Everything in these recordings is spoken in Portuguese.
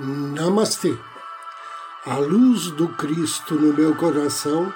Namastê. A luz do Cristo no meu coração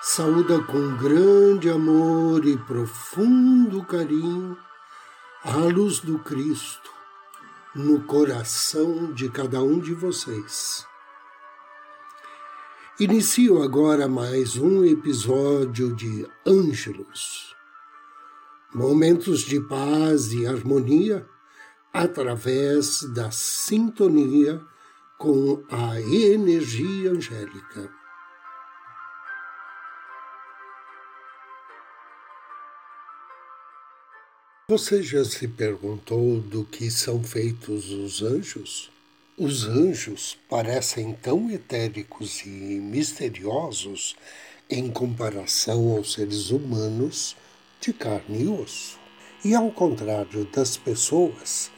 saúda com grande amor e profundo carinho a luz do Cristo no coração de cada um de vocês. Inicio agora mais um episódio de Ângelos, momentos de paz e harmonia através da sintonia com a energia angélica. Você já se perguntou do que são feitos os anjos? Os anjos parecem tão etéricos e misteriosos em comparação aos seres humanos de carne e osso. E ao contrário das pessoas,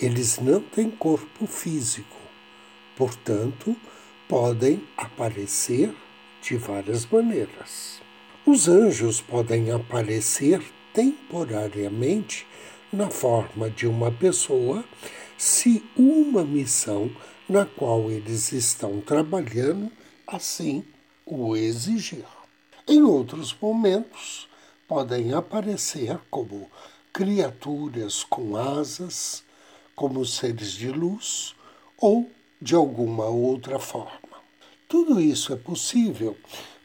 eles não têm corpo físico, portanto, podem aparecer de várias maneiras. Os anjos podem aparecer temporariamente na forma de uma pessoa se uma missão na qual eles estão trabalhando assim o exigir. Em outros momentos, podem aparecer como criaturas com asas, como seres de luz ou de alguma outra forma. Tudo isso é possível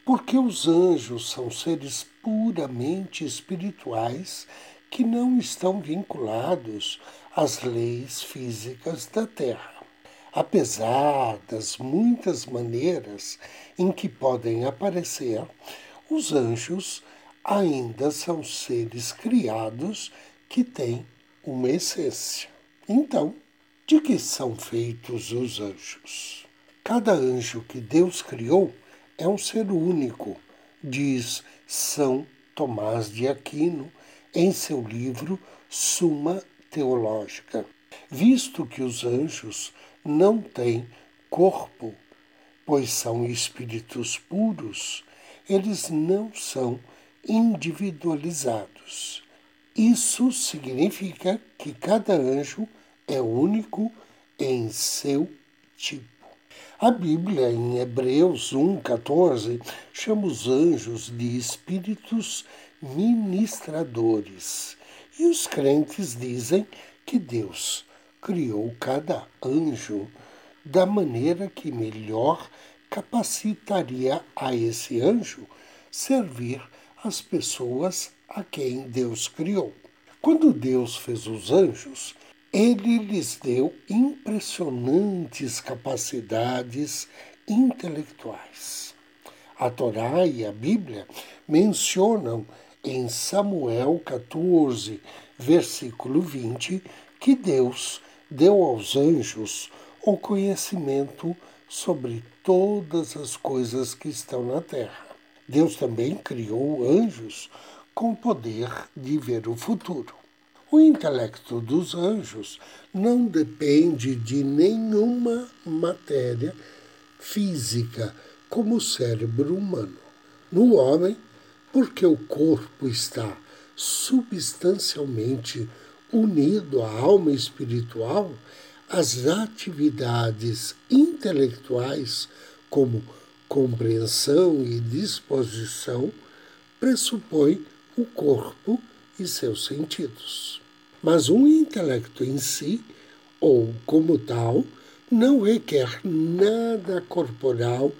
porque os anjos são seres puramente espirituais que não estão vinculados às leis físicas da Terra. Apesar das muitas maneiras em que podem aparecer, os anjos ainda são seres criados que têm uma essência. Então, de que são feitos os anjos? Cada anjo que Deus criou é um ser único, diz São Tomás de Aquino em seu livro Suma Teológica. Visto que os anjos não têm corpo, pois são espíritos puros, eles não são individualizados. Isso significa que cada anjo é único em seu tipo. A Bíblia, em Hebreus 1,14, chama os anjos de espíritos ministradores. E os crentes dizem que Deus criou cada anjo da maneira que melhor capacitaria a esse anjo servir as pessoas a quem Deus criou. Quando Deus fez os anjos, ele lhes deu impressionantes capacidades intelectuais. A Torá e a Bíblia mencionam em Samuel 14, versículo 20, que Deus deu aos anjos o conhecimento sobre todas as coisas que estão na terra. Deus também criou anjos com poder de ver o futuro. O intelecto dos anjos não depende de nenhuma matéria física, como o cérebro humano. No homem, porque o corpo está substancialmente unido à alma espiritual, as atividades intelectuais, como compreensão e disposição, pressupõem o corpo e seus sentidos. Mas um intelecto em si, ou como tal, não requer nada corporal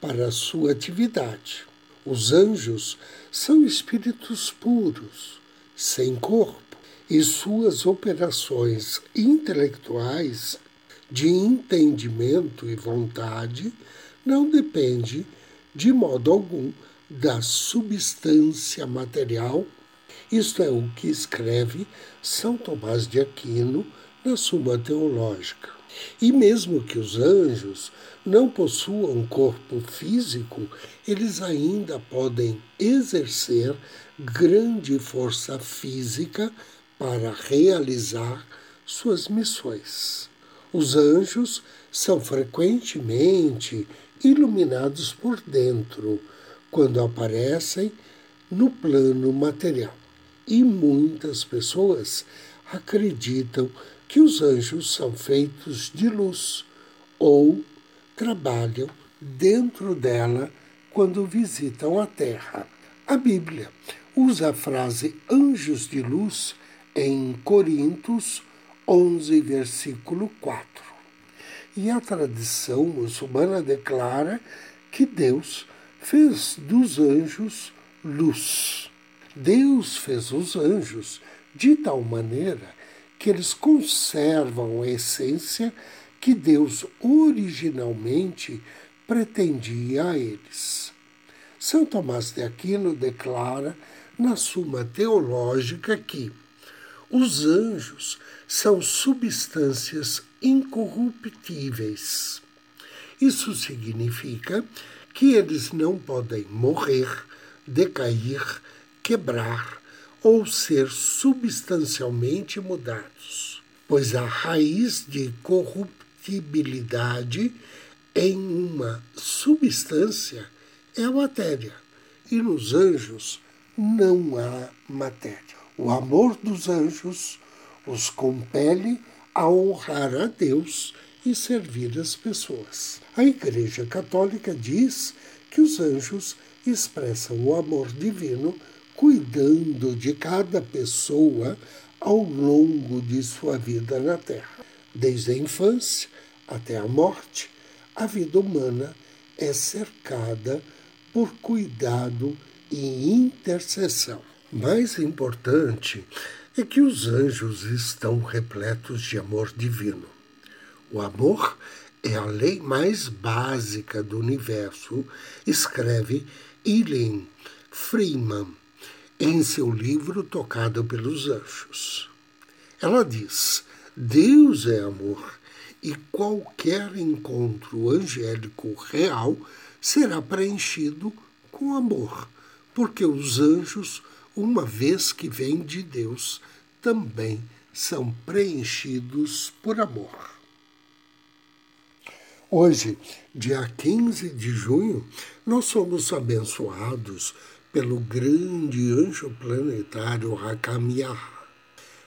para sua atividade. Os anjos são espíritos puros, sem corpo, e suas operações intelectuais de entendimento e vontade não dependem de modo algum da substância material isto é o que escreve São Tomás de Aquino na Suma Teológica. E mesmo que os anjos não possuam corpo físico, eles ainda podem exercer grande força física para realizar suas missões. Os anjos são frequentemente iluminados por dentro quando aparecem no plano material. E muitas pessoas acreditam que os anjos são feitos de luz, ou trabalham dentro dela quando visitam a Terra. A Bíblia usa a frase anjos de luz em Coríntios 11, versículo 4. E a tradição muçulmana declara que Deus fez dos anjos luz. Deus fez os anjos de tal maneira que eles conservam a essência que Deus originalmente pretendia a eles. São Tomás de Aquino declara na Suma Teológica que os anjos são substâncias incorruptíveis. Isso significa que eles não podem morrer, decair, quebrar ou ser substancialmente mudados, pois a raiz de corruptibilidade em uma substância é a matéria, e nos anjos não há matéria. O amor dos anjos os compele a honrar a Deus e servir as pessoas. A Igreja Católica diz que os anjos expressam o amor divino cuidando de cada pessoa ao longo de sua vida na Terra. Desde a infância até a morte, a vida humana é cercada por cuidado e intercessão. Mais importante é que os anjos estão repletos de amor divino. O amor é a lei mais básica do universo, escreve Eileen Freeman em seu livro Tocado pelos Anjos. Ela diz: Deus é amor e qualquer encontro angélico real será preenchido com amor, porque os anjos, uma vez que vêm de Deus, também são preenchidos por amor. Hoje, dia 15 de junho, nós somos abençoados pelo grande anjo planetário Hakamiah.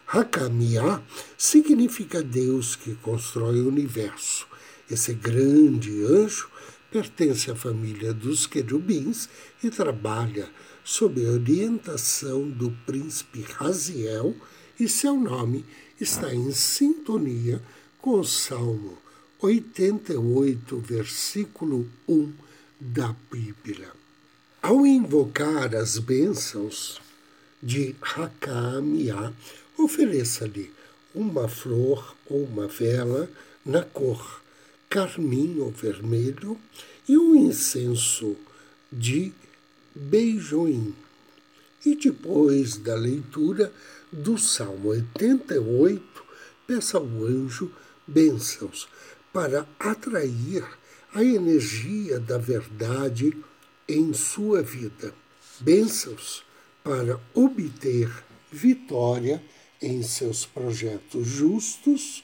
Hakamiah significa Deus que constrói o universo. Esse grande anjo pertence à família dos querubins e trabalha sob a orientação do príncipe Raziel, e seu nome está em sintonia com o Salmo 88, versículo 1 da Bíblia. Ao invocar as bênçãos de Hakamiah, ofereça-lhe uma flor ou uma vela na cor carmim ou vermelho e um incenso de beijoim. E depois da leitura do Salmo 88, peça ao anjo bênçãos para atrair a energia da verdade em sua vida. Bênçãos para obter vitória em seus projetos justos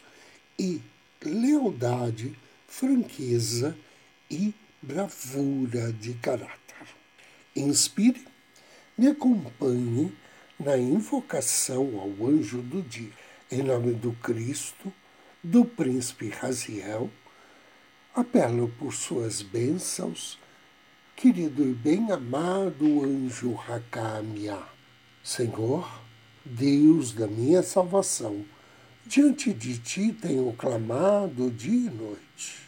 e lealdade franqueza e bravura de caráter. Inspire, me acompanhe na invocação ao anjo do dia. Em nome do Cristo, do príncipe Raziel, apelo por suas bênçãos, querido e bem-amado anjo Rakamia. Senhor, Deus da minha salvação, diante de ti tenho clamado dia e noite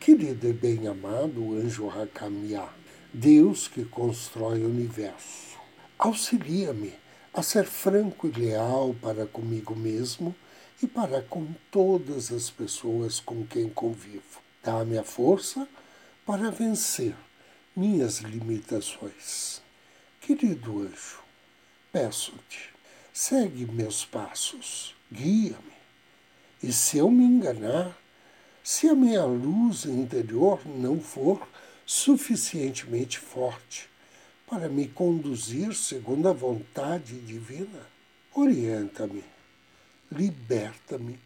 Querido e bem-amado anjo Hakamiah, Deus que constrói o universo, auxilia-me a ser franco e leal para comigo mesmo e para com todas as pessoas com quem convivo. Dá-me a força para vencer minhas limitações. Querido anjo, peço-te, segue meus passos, guia-me. E se eu me enganar, se a minha luz interior não for suficientemente forte para me conduzir segundo a vontade divina, orienta-me, liberta-me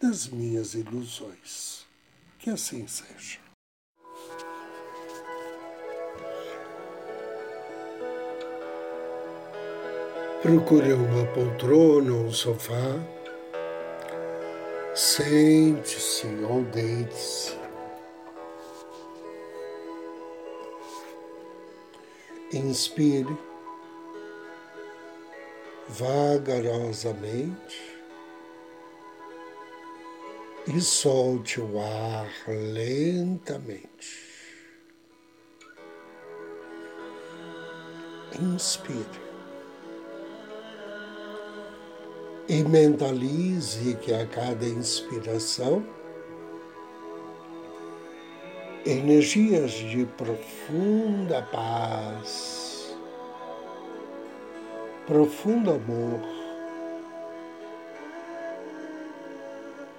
das minhas ilusões. Que assim seja. Procure uma poltrona ou um sofá. Sente-se ou deite-se. Inspire vagarosamente e solte o ar lentamente. Inspire. E mentalize que a cada inspiração, energias de profunda paz, profundo amor,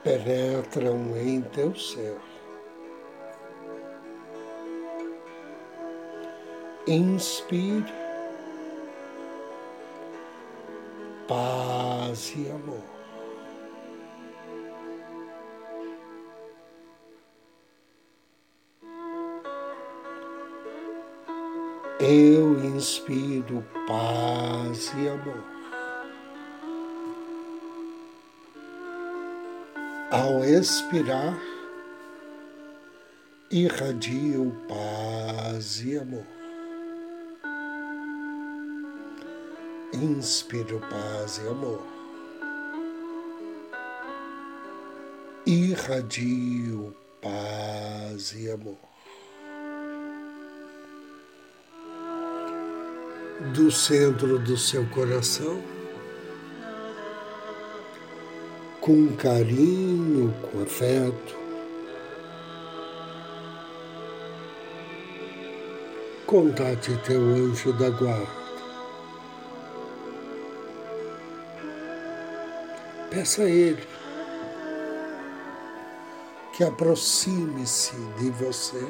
penetram em teu ser. Inspire paz e amor. Eu inspiro paz e amor. Ao expirar, irradio paz e amor. Inspiro paz e amor. Irradio paz e amor. Do centro do seu coração, com carinho, com afeto. Contate teu anjo da guarda. Peça a ele que aproxime-se de você.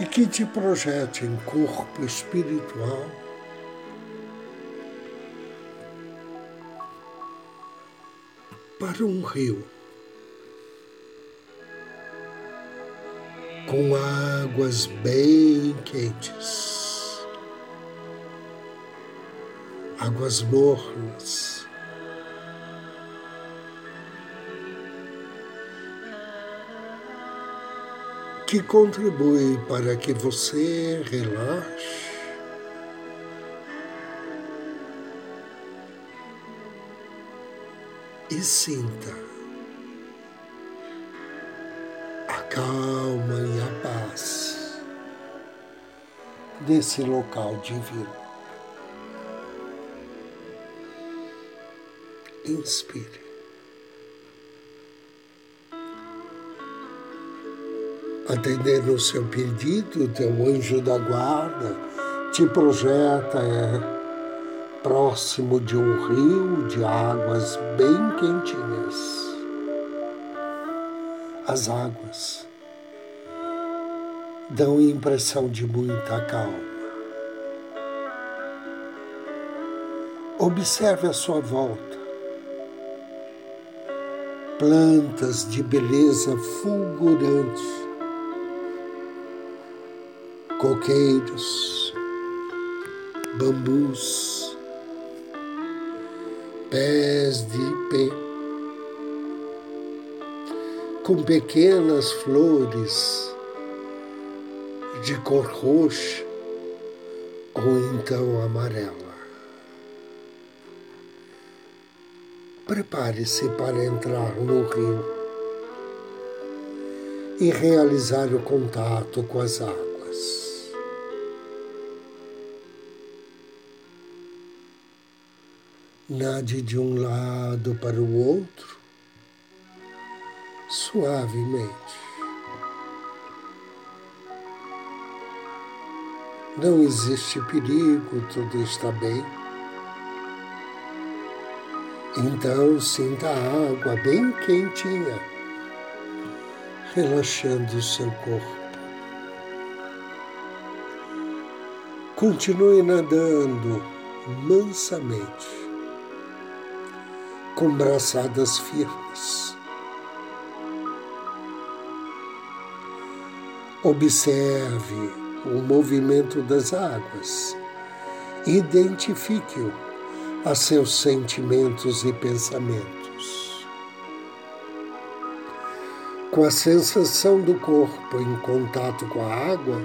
E que te projete em corpo espiritual. Para um rio. Com águas bem quentes, águas mornas. Que contribui para que você relaxe e sinta a calma e a paz desse local divino. Inspire. Atendendo o seu pedido, teu anjo da guarda te projeta. É, próximo de um rio de águas bem quentinhas. As águas dão impressão de muita calma. Observe a sua volta. Plantas de beleza fulgurante, coqueiros, bambus, pés de ipê, com pequenas flores de cor roxa ou então amarela. Prepare-se para entrar no rio e realizar o contato com as águas. Nade de um lado para o outro, suavemente. Não existe perigo, tudo está bem. Então sinta a água bem quentinha, relaxando o seu corpo. Continue nadando mansamente com braçadas firmes. Observe o movimento das águas. Identifique-o a seus sentimentos e pensamentos. Com a sensação do corpo em contato com a água,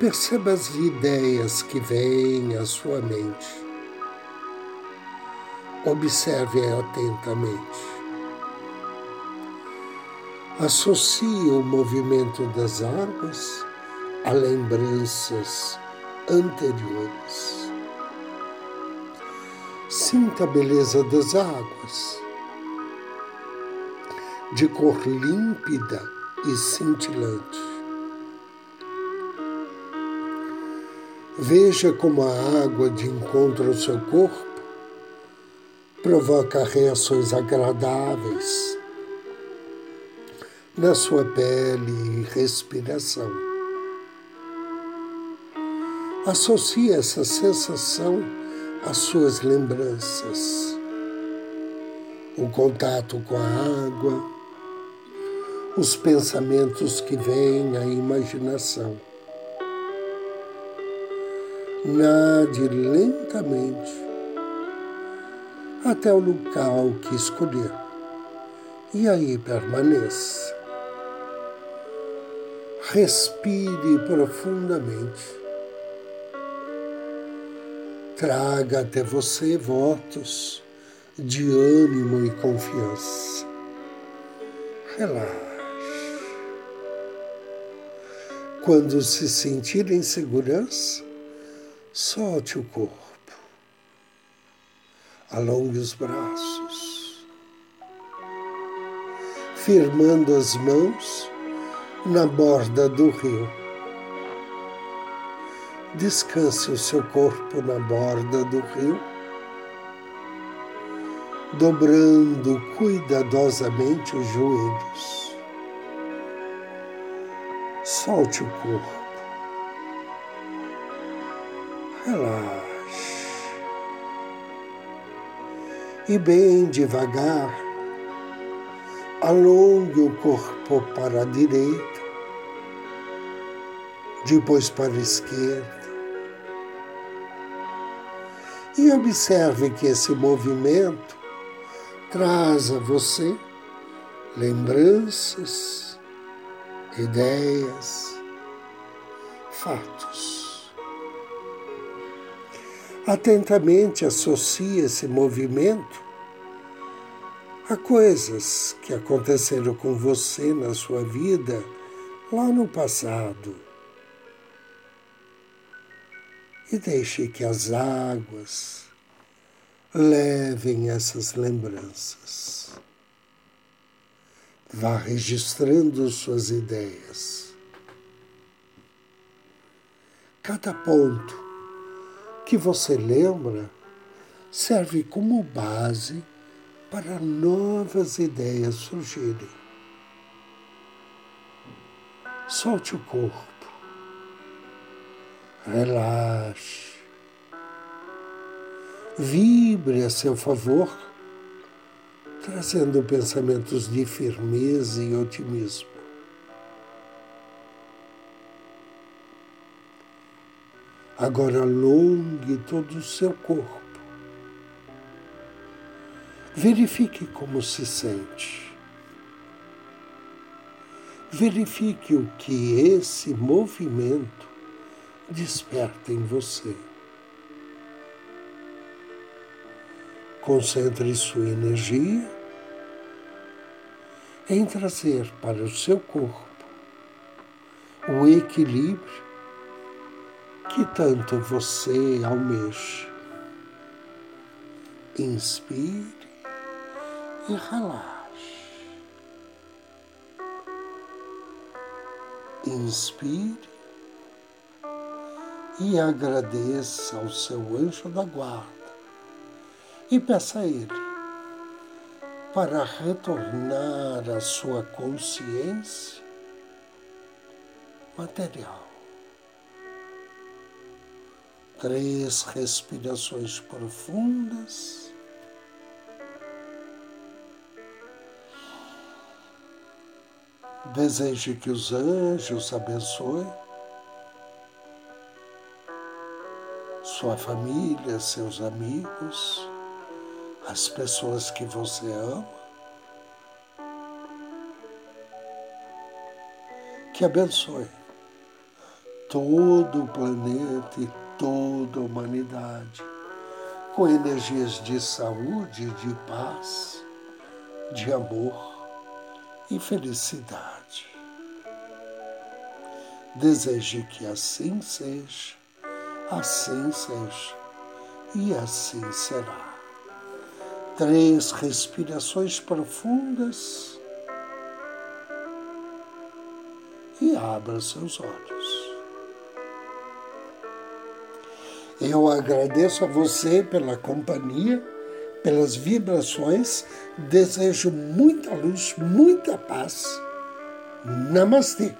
perceba as ideias que vêm à sua mente. Observe atentamente. Associe o movimento das águas a lembranças anteriores. Sinta a beleza das águas, de cor límpida e cintilante. Veja como a água de encontro ao seu corpo provoca reações agradáveis na sua pele e respiração. Associe essa sensação às suas lembranças, o contato com a água, os pensamentos que vêm à imaginação. Nade lentamente até o local que escolher e aí permaneça. Respire profundamente. Traga até você votos de ânimo e confiança. Relaxe. Quando se sentir em segurança, solte o corpo. Alongue os braços, firmando as mãos na borda do rio. Descanse o seu corpo na borda do rio, dobrando cuidadosamente os joelhos. Solte o corpo. Relaxe. E bem devagar, alongue o corpo para a direita depois para a esquerda. E observe que esse movimento traz a você lembranças, ideias, fatos. Atentamente associe esse movimento a coisas que aconteceram com você na sua vida lá no passado e deixe que as águas levem essas lembranças. Vá registrando suas ideias. Cada ponto que você lembra serve como base para novas ideias surgirem. Solte o corpo relaxe, vibre a seu favor, trazendo pensamentos de firmeza e otimismo. Agora alongue todo o seu corpo. Verifique como se sente. Verifique o que esse movimento desperta em você. Concentre sua energia em trazer para o seu corpo o equilíbrio que tanto você almeja. Inspire e relaxe. Inspire e agradeça ao seu anjo da guarda e peça a ele para retornar à sua consciência material. Três respirações profundas. Deseje que os anjos abençoem sua família, seus amigos, as pessoas que você ama. que abençoe todo o planeta e toda a humanidade com energias de saúde, de paz, de amor e felicidade. Deseje que assim seja, assim seja e assim será. Três respirações profundas e abra seus olhos. Eu agradeço a você pela companhia, pelas vibrações, desejo muita luz, muita paz. Namastê.